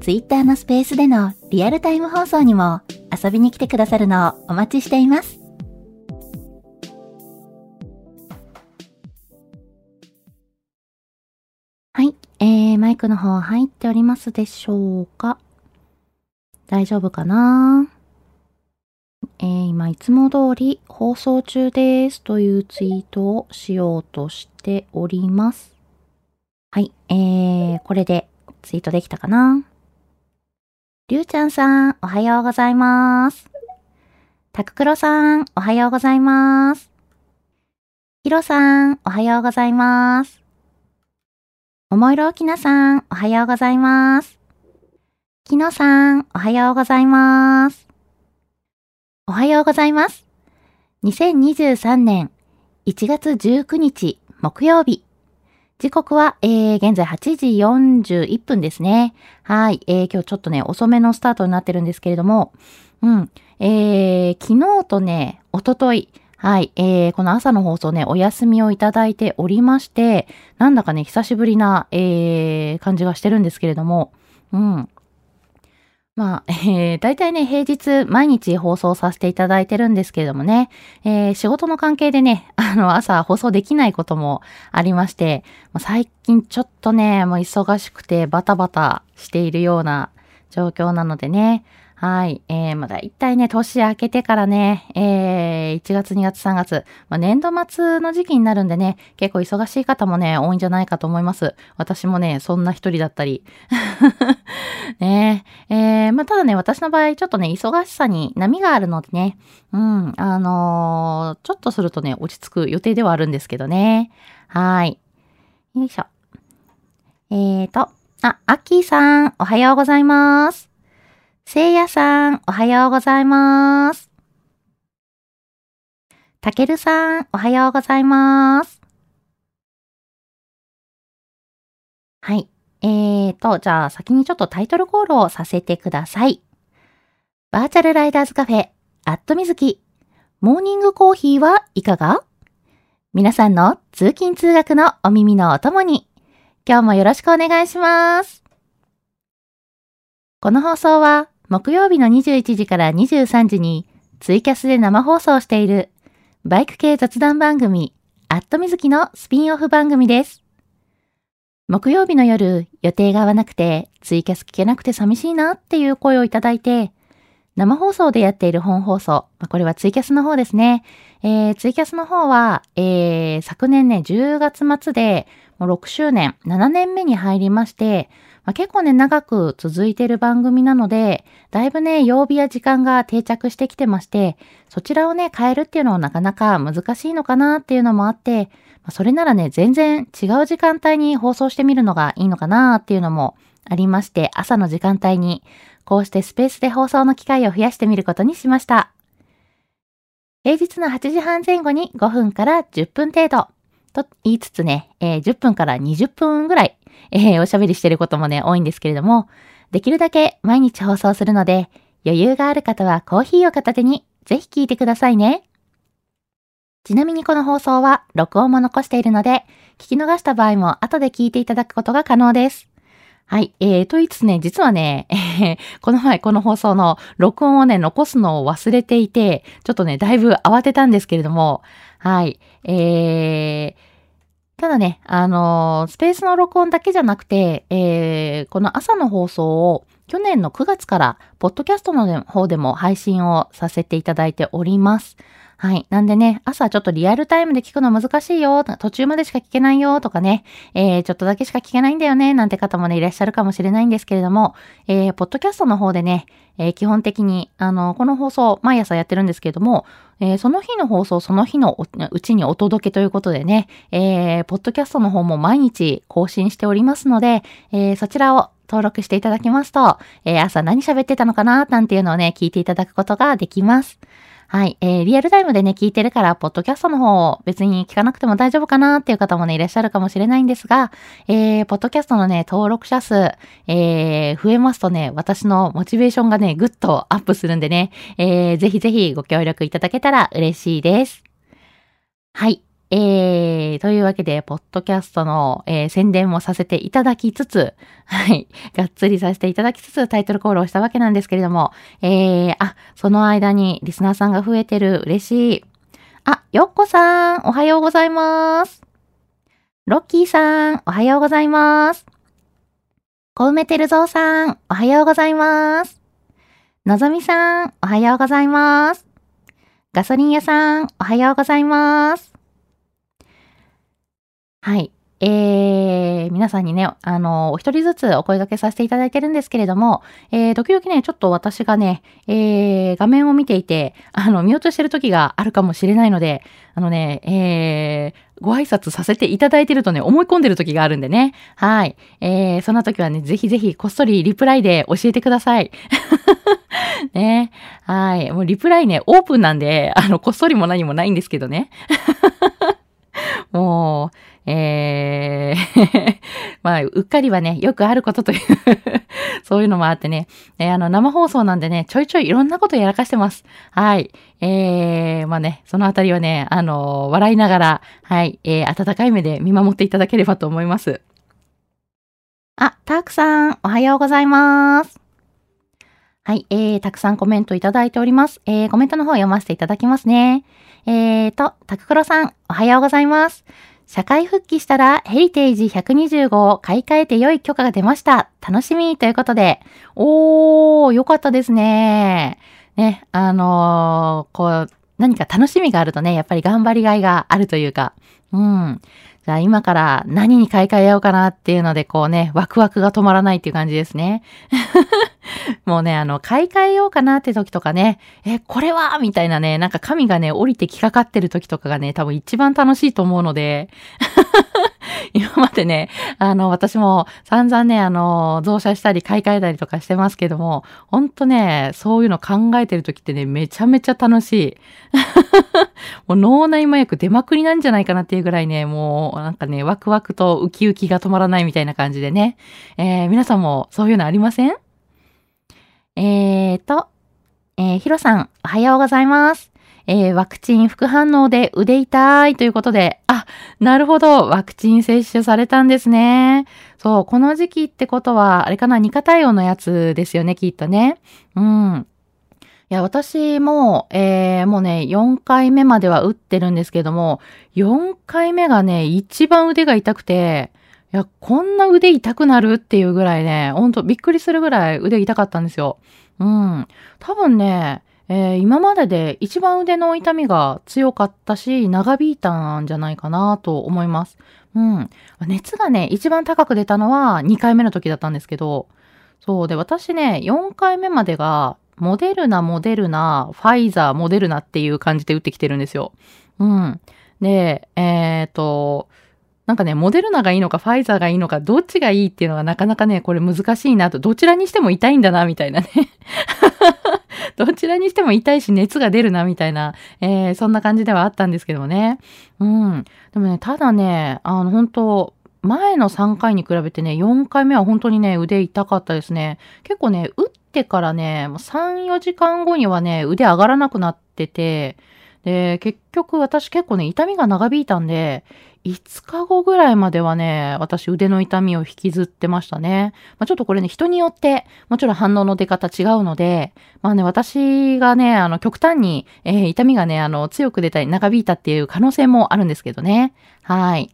Twitter のスペースでのリアルタイム放送にも遊びに来てくださるのをお待ちしています。はい、えー、マイクの方入っておりますでしょうか？大丈夫かな？えー、今いつも通り放送中ですというツイートをしようとしております。はい、えー、これでツイートできたかな？りゅうちゃんさん、おはようございます。たくくろさん、おはようございます。ひろさん、おはようございます。おもいろおきなさん、おはようございます。きのさん、おはようございます。おはようございます。2023年1月19日木曜日。時刻は、えー、現在8時41分ですね。はい。えー、今日ちょっとね、遅めのスタートになってるんですけれども、うん。えー、昨日とね、おととい、はい。えー、この朝の放送ね、お休みをいただいておりまして、なんだかね、久しぶりな、えー、感じがしてるんですけれども、うん。まあ、えー、大体ね、平日毎日放送させていただいてるんですけれどもね、えー、仕事の関係でね、あの、朝放送できないこともありまして、ま、最近ちょっとね、もう忙しくてバタバタしているような状況なのでね、はい。えー、まあ、大体ね、年明けてからね、えー、1月、2月、3月、まあ、年度末の時期になるんでね、結構忙しい方もね、多いんじゃないかと思います。私もね、そんな一人だったり。ねえー、まあ、ただね、私の場合、ちょっとね、忙しさに波があるのでね、うん、あのー、ちょっとするとね、落ち着く予定ではあるんですけどね。はい。よいしょ。えーと、あ、アッキーさん、おはようございます。せいやさん、おはようございます。たけるさん、おはようございます。はい。えーと、じゃあ先にちょっとタイトルコールをさせてください。バーチャルライダーズカフェ、アットみずき、モーニングコーヒーはいかが？皆さんの通勤通学のお耳のお供に、今日もよろしくお願いします。この放送は、木曜日の21時から23時にツイキャスで生放送しているバイク系雑談番組、アットみずきのスピンオフ番組です。木曜日の夜、予定が合わなくて、ツイキャス聞けなくて寂しいなっていう声をいただいて、生放送でやっている本放送、これはツイキャスの方ですね。えー、ツイキャスの方は、えー、昨年ね、10月末で、もう6周年、7年目に入りまして、まあ、結構ね、長く続いてる番組なので、だいぶね、曜日や時間が定着してきてまして、そちらをね、変えるっていうのはなかなか難しいのかなっていうのもあって、まあ、それならね、全然違う時間帯に放送してみるのがいいのかなっていうのもありまして、朝の時間帯に、こうしてスペースで放送の機会を増やしてみることにしました。平日の8時半前後に5分から10分程度。と言いつつね、えー、10分から20分ぐらい、えー、おしゃべりしてることもね、多いんですけれども、できるだけ毎日放送するので、余裕がある方はコーヒーを片手にぜひ聞いてくださいね。ちなみにこの放送は録音も残しているので、聞き逃した場合も後で聞いていただくことが可能です。はい。えー、と言いつつね、実はね、えー、この前この放送の録音をね、残すのを忘れていて、ちょっとね、だいぶ慌てたんですけれども、はい。えー、ただね、あのー、スペースの録音だけじゃなくて、えー、この朝の放送を去年の9月から、ポッドキャストの方でも配信をさせていただいております。はい。なんでね、朝ちょっとリアルタイムで聞くの難しいよ、途中までしか聞けないよ、とかね、えー、ちょっとだけしか聞けないんだよね、なんて方もね、いらっしゃるかもしれないんですけれども、えー、ポッドキャストの方でね、えー、基本的に、あの、この放送、毎朝やってるんですけれども、えー、その日の放送、その日のうちにお届けということでね、えー、ポッドキャストの方も毎日更新しておりますので、えー、そちらを登録していただきますと、えー、朝何喋ってたのかな？なんていうのをね、聞いていただくことができます。はい。えー、リアルタイムでね、聞いてるから、ポッドキャストの方を別に聞かなくても大丈夫かなっていう方もね、いらっしゃるかもしれないんですが、えー、ポッドキャストのね、登録者数、えー、増えますとね、私のモチベーションがね、ぐっとアップするんでね、えー、ぜひぜひご協力いただけたら嬉しいです。はい。えー、というわけで、ポッドキャストの、えー、宣伝もさせていただきつつ、はい、がっつりさせていただきつつタイトルコールをしたわけなんですけれども、えー、あ、その間にリスナーさんが増えてる、嬉しい。あ、よっこさん、おはようございます。ロッキーさん、おはようございます。小梅てるぞうさん、おはようございます。のぞみさん、おはようございます。ガソリン屋さん、おはようございます。はい。えー、皆さんにね、あの、お一人ずつお声掛けさせていただいてるんですけれども、えー、時々ね、ちょっと私がね、えー、画面を見ていて、あの、見落としてる時があるかもしれないので、あのね、えー、ご挨拶させていただいてるとね、思い込んでる時があるんでね。はい。えー、そんな時はね、ぜひぜひこっそりリプライで教えてください。ね。はい。もうリプライね、オープンなんで、あの、こっそりも何もないんですけどね。もう、えー まあ、うっかりはね、よくあることという そういうのもあってね、えー、あの、生放送なんでね、ちょいちょいいろんなことやらかしてます。はい。えー、まあね、そのあたりはね、あのー、笑いながら、はい、えー、温かい目で見守っていただければと思います。あ、たくさん、おはようございます。はい、えー、たくさんコメントいただいております。えー、コメントの方読ませていただきますね。えーと、たくくろさん、おはようございます。社会復帰したらヘリテージ125を買い替えて良い許可が出ました。楽しみということで。おー、よかったですね。ね、あのー、こう、何か楽しみがあるとね、やっぱり頑張りがいがあるというか、うん。じゃあ今から何に買い替えようかなっていうので、こうね、ワクワクが止まらないっていう感じですね。もうね、あの、買い替えようかなって時とかね、え、これは？みたいなね、なんか神がね、降りてきかかってる時とかがね、多分一番楽しいと思うので、今までね、あの、私も散々ね、あの、増車したり買い替えたりとかしてますけども、ほんとね、そういうの考えてる時ってね、めちゃめちゃ楽しい。もう脳内麻薬出まくりなんじゃないかなっていうぐらいね、もうなんかね、ワクワクとウキウキが止まらないみたいな感じでね。えー、皆さんもそういうのありません？えーと、えー、ヒロさん、おはようございます。えー、ワクチン副反応で腕痛いということで、あ、なるほど、ワクチン接種されたんですね。そう、この時期ってことは、あれかな、2価対応のやつですよね、きっとね。うん。いや、私も、えー、もうね、4回目までは打ってるんですけども、4回目がね、一番腕が痛くて、いや、こんな腕痛くなるっていうぐらいね、ほんとびっくりするぐらい腕痛かったんですよ。うん。多分ね、えー、今までで一番腕の痛みが強かったし、長引いたんじゃないかなと思います。うん。熱がね、一番高く出たのは2回目の時だったんですけど、そうで、私ね、4回目までが、モデルナ、モデルナ、ファイザー、モデルナっていう感じで打ってきてるんですよ。うん。で、えっ、ー、と、なんかね、モデルナがいいのか、ファイザーがいいのか、どっちがいいっていうのがなかなかね、これ難しいなと、どちらにしても痛いんだな、みたいなね。どちらにしても痛いし熱が出るなみたいな、えー、そんな感じではあったんですけどもね。うん。でもね、ただね、あの、本当前の3回に比べてね、4回目は本当にね、腕痛かったですね。結構ね、打ってからね、3、4時間後にはね、腕上がらなくなってて、で、結局私結構ね、痛みが長引いたんで、5日後ぐらいまではね、私腕の痛みを引きずってましたね。まあ、ちょっとこれね、人によって、もちろん反応の出方違うので、まあね、私がね、あの、極端に、えー、痛みがね、あの、強く出たり長引いたっていう可能性もあるんですけどね。はい。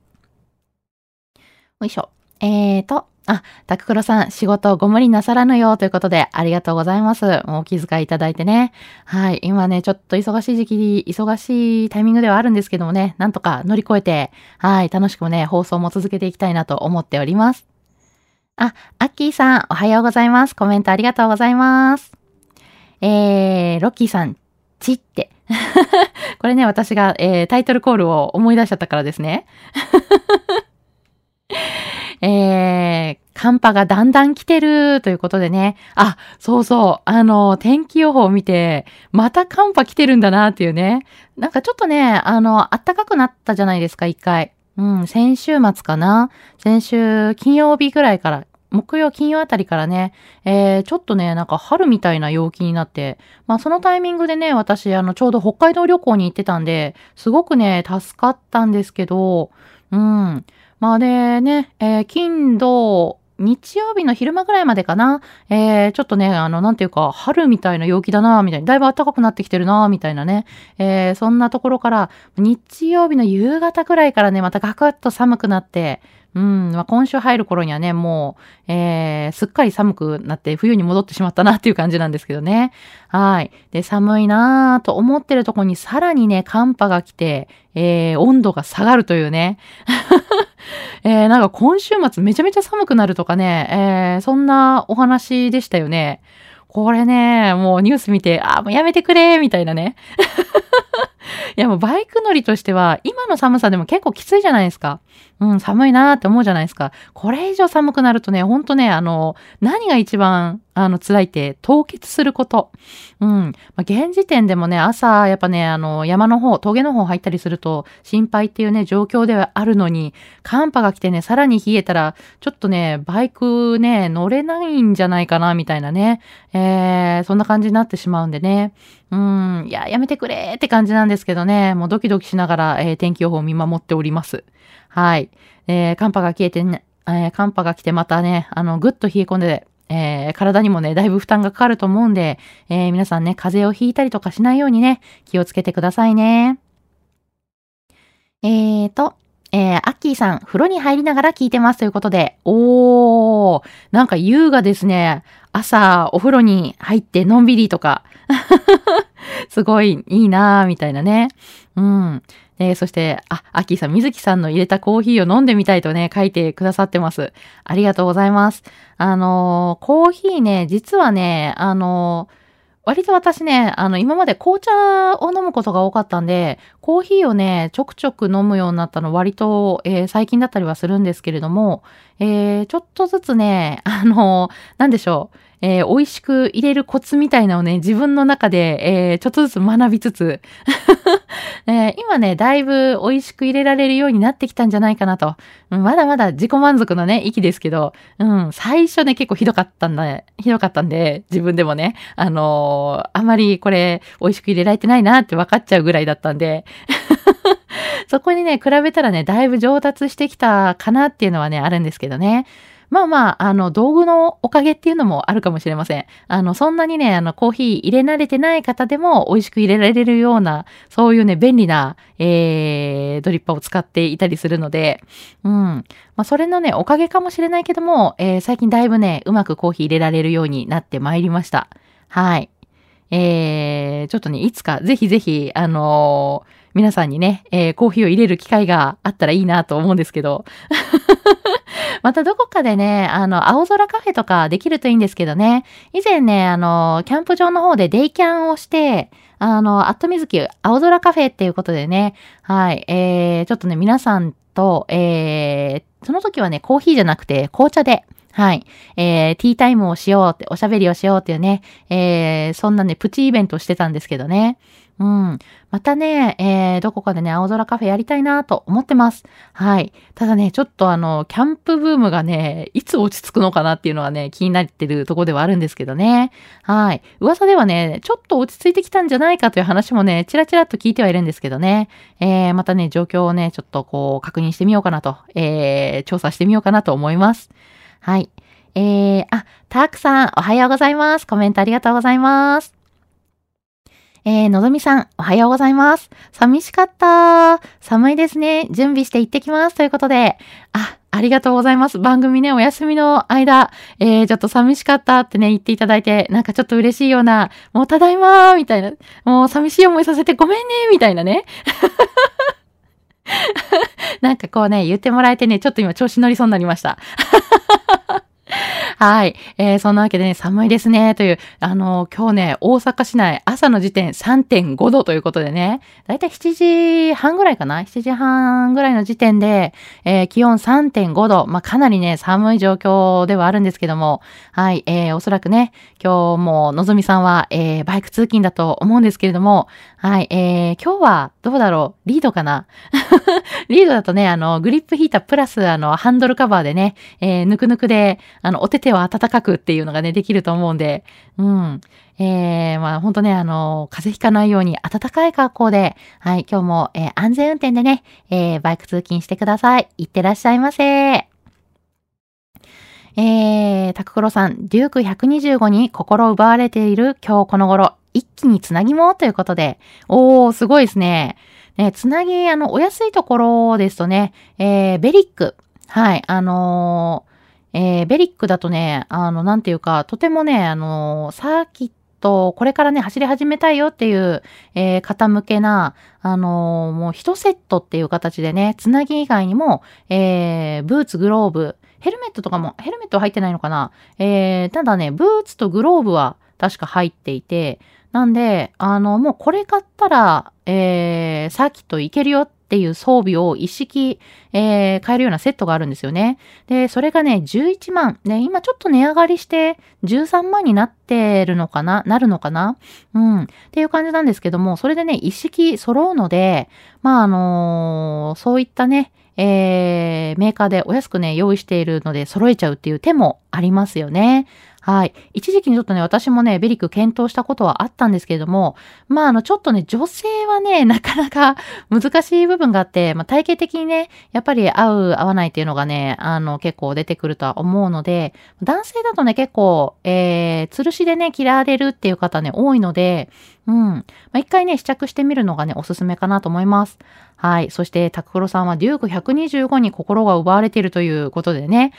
よいしょ。えーと、あ、タククロさん、仕事ご無理なさらぬよということで、ありがとうございます。もうお気遣いいただいてね。はい。今ね、ちょっと忙しい時期、忙しいタイミングではあるんですけどもね、なんとか乗り越えて、はい、楽しくもね、放送も続けていきたいなと思っております。あ、アッキーさん、おはようございます。コメントありがとうございます。えー、ロッキーさん、ちって。これね、私が、えー、タイトルコールを思い出しちゃったからですね。えー、寒波がだんだん来てるということでね。あ、そうそう。あの、天気予報を見て、また寒波来てるんだなっていうね。なんかちょっとね、あの、暖かくなったじゃないですか、一回。うん、先週末かな。先週金曜日ぐらいから、木曜、金曜あたりからね、えー、ちょっとね、なんか春みたいな陽気になって、まあそのタイミングでね、私、あの、ちょうど北海道旅行に行ってたんで、すごくね、助かったんですけど、うん。まあでね、えー、金、土、日曜日の昼間ぐらいまでかな。えー、ちょっとね、あの、なんていうか、春みたいな陽気だな、みたいな。だいぶ暖かくなってきてるな、みたいなね。えー、そんなところから、日曜日の夕方ぐらいからね、またガクッと寒くなって、うん、まあ、今週入る頃にはね、もう、えー、すっかり寒くなって冬に戻ってしまったなっていう感じなんですけどね。はい。で、寒いなぁと思ってるとこにさらにね、寒波が来て、えー、温度が下がるというね。えー、なんか今週末めちゃめちゃ寒くなるとかね、えー、そんなお話でしたよね。これね、もうニュース見て、あ、もうやめてくれみたいなね。いやもうバイク乗りとしては、今の寒さでも結構きついじゃないですか。うん、寒いなーって思うじゃないですか。これ以上寒くなるとね、ほんとね、あの、何が一番、あの、辛いって、凍結すること。うん。まあ、現時点でもね、朝、やっぱね、あの、山の方、峠の方入ったりすると、心配っていうね、状況ではあるのに、寒波が来てね、さらに冷えたら、ちょっとね、バイクね、乗れないんじゃないかな、みたいなね。えー、そんな感じになってしまうんでね。うん、いや、やめてくれーって感じなんですけどね、もうドキドキしながら、えー、天気予報を見守っております。はい。えー、寒波が消えてね、えー、寒波が来てまたね、あの、ぐっと冷え込んで、えー、体にもね、だいぶ負担がかかると思うんで、えー、皆さんね、風邪をひいたりとかしないようにね、気をつけてくださいね。えーと、えー、アッキーさん、風呂に入りながら聞いてますということで、おー、なんか優雅ですね。朝、お風呂に入ってのんびりとか。すごいいいなーみたいなね。うん。え、そして、あ、アキーさん、水木さんの入れたコーヒーを飲んでみたいとね、書いてくださってます。ありがとうございます。あのー、コーヒーね、実はね、あのー割と私ね、あの、今まで紅茶を飲むことが多かったんで、コーヒーをね、ちょくちょく飲むようになったの割と、えー、最近だったりはするんですけれども、えー、ちょっとずつね、あの、なんでしょう。えー、美味しく入れるコツみたいなのをね、自分の中で、えー、ちょっとずつ学びつつ、え ー、今ね、だいぶ美味しく入れられるようになってきたんじゃないかなと。まだまだ自己満足のね、域ですけど、うん、最初ね、結構ひどかったんだ、ひどかったんで、自分でもね、あのー、あまりこれ、美味しく入れられてないなって分かっちゃうぐらいだったんで、そこにね、比べたらね、だいぶ上達してきたかなっていうのはね、あるんですけどね。まあまあ、あの、道具のおかげっていうのもあるかもしれません。あの、そんなにね、あの、コーヒー入れ慣れてない方でも美味しく入れられるような、そういうね、便利な、えー、ドリッパーを使っていたりするので、うん。まあ、それのね、おかげかもしれないけども、えー、最近だいぶね、うまくコーヒー入れられるようになってまいりました。はい。えー、ちょっとね、いつかぜひぜひ、あのー、皆さんにね、えー、コーヒーを入れる機会があったらいいなと思うんですけど。またどこかでね、あの、青空カフェとかできるといいんですけどね。以前ね、あの、キャンプ場の方でデイキャンをして、あの、アットミズキ青空カフェっていうことでね、はい、えー、ちょっとね、皆さんと、えー、その時はね、コーヒーじゃなくて紅茶で、はい。えー、ティータイムをしようって、おしゃべりをしようっていうね、えー、そんなね、プチイベントをしてたんですけどね。うん。またね、えー、どこかでね、青空カフェやりたいなと思ってます。はい。ただね、ちょっとあの、キャンプブームがね、いつ落ち着くのかなっていうのはね、気になってるとこではあるんですけどね。はい。噂ではね、ちょっと落ち着いてきたんじゃないかという話もね、ちらちらっと聞いてはいるんですけどね。えー、またね、状況をね、ちょっとこう、確認してみようかなと、えー、調査してみようかなと思います。はい。えー、あ、たくさん、おはようございます。コメントありがとうございます。えー、のぞみさん、おはようございます。寂しかった。寒いですね。準備して行ってきます。ということで、あ、ありがとうございます。番組ね、お休みの間、えー、ちょっと寂しかったってね、言っていただいて、なんかちょっと嬉しいような、もうただいまーみたいな、もう寂しい思いさせてごめんねーみたいなね。なんかこうね、言ってもらえてね、ちょっと今調子乗りそうになりました。はい。えー、そんなわけでね、寒いですね、という、あの、今日ね、大阪市内、朝の時点3.5度ということでね、だいたい7時半ぐらいかな ?7 時半ぐらいの時点で、えー、気温3.5度。まあ、かなりね、寒い状況ではあるんですけども、はい。えー、おそらくね、今日ものぞみさんは、えー、バイク通勤だと思うんですけれども、はい。えー、今日は、どうだろう？リードかな？リードだとね、あの、グリップヒータープラス、あの、ハンドルカバーでね、えー、ぬくぬくで、あの、お手手は暖かくっていうのがね、できると思うんで、うん。えー、まあ本当ね、あの、風邪ひかないように暖かい格好で、はい、今日も、えー、安全運転でね、えー、バイク通勤してください。いってらっしゃいませ。えー、タククロさん、デューク125に心奪われている今日この頃、一気につなぎもということで、おー、すごいですね。ね、つなぎ、あの、お安いところですとね、えー、ベリック。はい、あのーえー、ベリックだとね、あの、なんていうか、とてもね、あの、サーキット、これからね、走り始めたいよっていう、えー、方向けな、あのもう一セットっていう形でね、つなぎ以外にも、えー、ブーツ、グローブ、ヘルメットとかも、ヘルメット入ってないのかなえー、ただね、ブーツとグローブは確か入っていて、なんで、あの、もうこれ買ったら、えー、サーキット行けるよっっていう装備を一式、えー、買えるようなセットがあるんですよね。で、それがね、11万。ね、今ちょっと値上がりして13万になってるのかな？なるのかな？うん。っていう感じなんですけども、それでね、一式揃うので、まあ、あのー、そういったね、えー、メーカーでお安くね、用意しているので揃えちゃうっていう手もありますよね。はい。一時期にちょっとね、私もね、ベリック検討したことはあったんですけれども、まあ、あの、ちょっとね、女性はね、なかなか難しい部分があって、まあ、体型的にね、やっぱり合う、合わないっていうのがね、あの、結構出てくるとは思うので、男性だとね、結構、えー、吊るしでね、着られるっていう方ね、多いので、うん。まあ、一回ね、試着してみるのがね、おすすめかなと思います。はい。そして、タククロさんは Duke 125に心が奪われているということでね。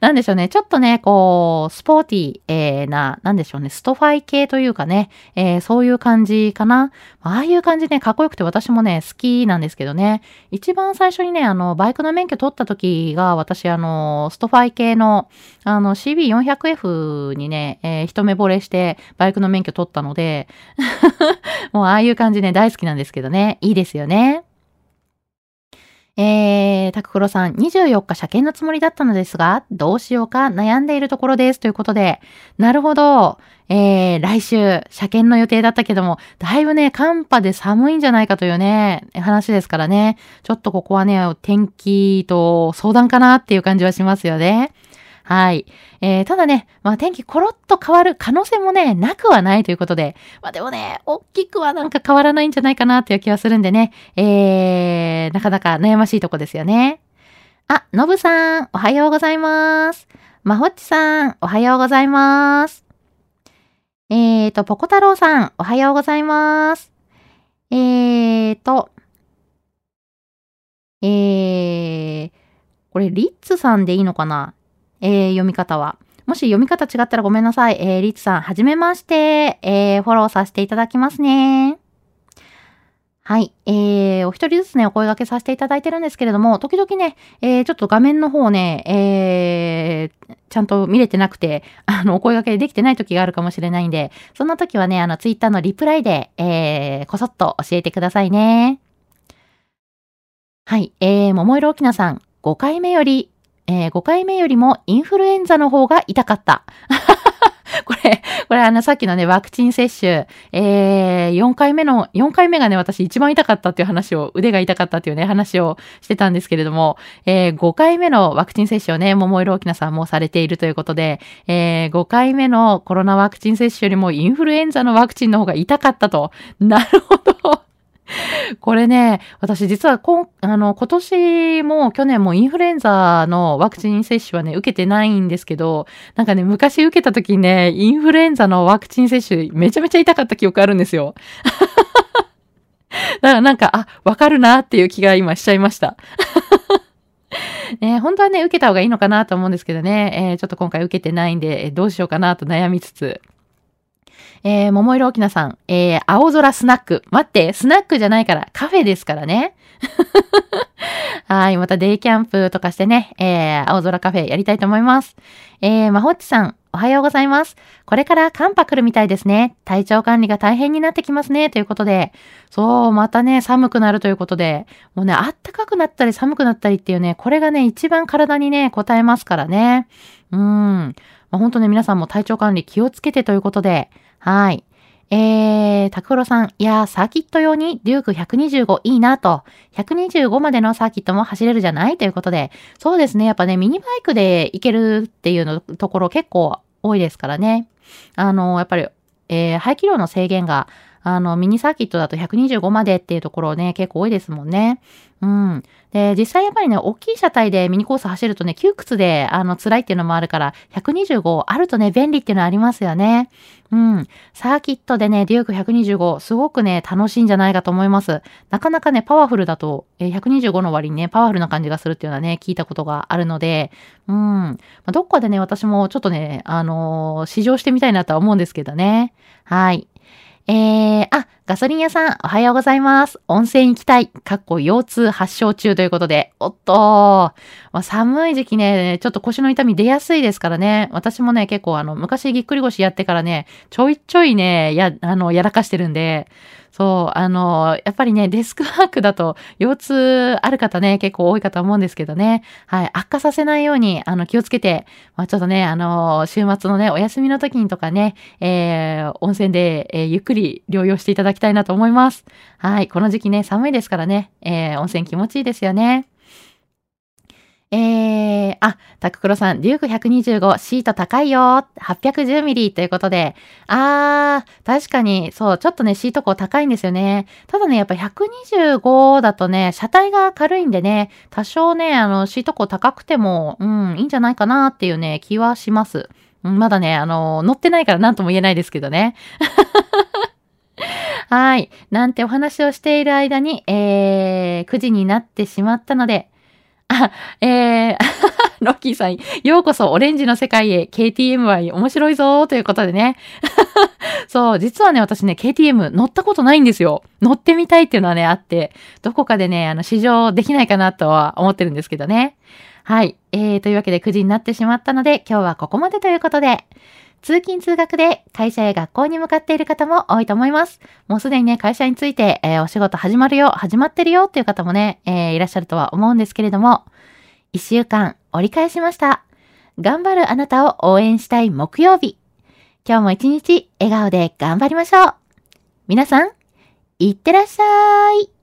なんでしょうね。ちょっとね、こう、スポーティー、えー、な、なんでしょうね。ストファイ系というかね、えー、そういう感じかな。ああいう感じね、かっこよくて私もね、好きなんですけどね。一番最初にね、あの、バイクの免許取った時が、私、あの、ストファイ系の、あの、CB400F にね、えー、一目惚れして、バイクの免許取ったので、もうああいう感じね、大好きなんですけどね。いいですよね。えー、タククロさん、24日車検のつもりだったのですが、どうしようか悩んでいるところです。ということで、なるほど。えー、来週、車検の予定だったけども、だいぶね、寒波で寒いんじゃないかというね、話ですからね。ちょっとここはね、天気と相談かなっていう感じはしますよね。はい。えー、ただね、まあ天気コロッと変わる可能性もね、なくはないということで、まあでもね、大きくはなんか変わらないんじゃないかなっていう気はするんでね、えー、なかなか悩ましいとこですよね。あ、のぶさん、おはようございます。まほっちさん、おはようございます。えーと、ぽこ太郎さん、おはようございます。えーと、えー、これ、リッツさんでいいのかな？えー、読み方は。もし読み方違ったらごめんなさい。えー、リツさん、はじめまして。えー、フォローさせていただきますね。はい。えー、お一人ずつね、お声掛けさせていただいてるんですけれども、時々ね、えー、ちょっと画面の方ね、えー、ちゃんと見れてなくて、あの、お声掛けできてない時があるかもしれないんで、そんな時はね、あの、ツイッターのリプライで、えー、こそっと教えてくださいね。はい。えー、桃色きなさん、5回目よりえー、5回目よりもインフルエンザの方が痛かった。これ、これあの、さっきのね、ワクチン接種、えー、4回目の、4回目がね、私一番痛かったっていう話を、腕が痛かったっていうね、話をしてたんですけれども、えー、5回目のワクチン接種をね、桃色沖縄さんもされているということで、えー、5回目のコロナワクチン接種よりもインフルエンザのワクチンの方が痛かったと。なるほど。これね、私実はこ、あの、今年も去年もインフルエンザのワクチン接種はね、受けてないんですけど、なんかね、昔受けた時ね、インフルエンザのワクチン接種めちゃめちゃ痛かった記憶あるんですよ。だからなんか、あ、わかるなっていう気が今しちゃいました。ね、本当はね、受けた方がいいのかなと思うんですけどね、えー、ちょっと今回受けてないんで、どうしようかなと悩みつつ、えー、桃色沖縄さん、えー、青空スナック。待って、スナックじゃないから、カフェですからね。はい、またデイキャンプとかしてね、えー、青空カフェやりたいと思います。えー、まほっちさん、おはようございます。これから寒波来るみたいですね。体調管理が大変になってきますね。ということで。そう、またね、寒くなるということで。もうね、あったかくなったり寒くなったりっていうね、これがね、一番体にね、応えますからね。うん。まあ、ほんとね、皆さんも体調管理気をつけてということで。はい。えー、タクロさん、いやー、サーキット用にデューク125いいなと。125までのサーキットも走れるじゃない？ということで。そうですね。やっぱね、ミニバイクで行けるっていうのところ結構多いですからね。あの、やっぱり、えー、排気量の制限があの、ミニサーキットだと125までっていうところね、結構多いですもんね。うん。で、実際やっぱりね、大きい車体でミニコース走るとね、窮屈で、あの、辛いっていうのもあるから、125あるとね、便利っていうのはありますよね。うん。サーキットでね、デューク125、すごくね、楽しいんじゃないかと思います。なかなかね、パワフルだと、え125の割にね、パワフルな感じがするっていうのはね、聞いたことがあるので、うん。まあ、どっかでね、私もちょっとね、あのー、試乗してみたいなとは思うんですけどね。はい。えー、あ、ガソリン屋さん、おはようございます。温泉行きたい。かっこ腰痛発症中ということで。おっとまあ、寒い時期ね、ちょっと腰の痛み出やすいですからね。私もね、結構あの、昔ぎっくり腰やってからね、ちょいちょいね、や、あの、やらかしてるんで、そう、あの、やっぱりね、デスクワークだと腰痛ある方ね、結構多いかと思うんですけどね。はい、悪化させないように、あの、気をつけて、まあ、ちょっとね、あの、週末のね、お休みの時にとかね、えー、温泉で、えー、ゆっくり療養していただききたいなと思います。はい、この時期ね、寒いですからね、えー、温泉気持ちいいですよね。えー、あ、タククロさん、デューク125、シート高いよ、810ミリということで、あー、確かに、そう、ちょっとね、シート高高いんですよね。ただね、やっぱ125だとね、車体が軽いんでね、多少ね、あの、シート高高くても、うん、いいんじゃないかなっていうね、気はします。まだね、あの、乗ってないから何とも言えないですけどね。はい。なんてお話をしている間に、えー、9時になってしまったので、あ、えー、ロッキーさん、ようこそオレンジの世界へ KTM は面白いぞーということでね。そう、実はね、私ね、KTM 乗ったことないんですよ。乗ってみたいっていうのはね、あって、どこかでね、あの、試乗できないかなとは思ってるんですけどね。はい。えー、というわけで9時になってしまったので、今日はここまでということで、通勤通学で会社や学校に向かっている方も多いと思います。もうすでにね、会社について、えー、お仕事始まるよ、始まってるよっていう方もね、えー、いらっしゃるとは思うんですけれども、一週間折り返しました。頑張るあなたを応援したい木曜日。今日も一日笑顔で頑張りましょう。皆さん、いってらっしゃい。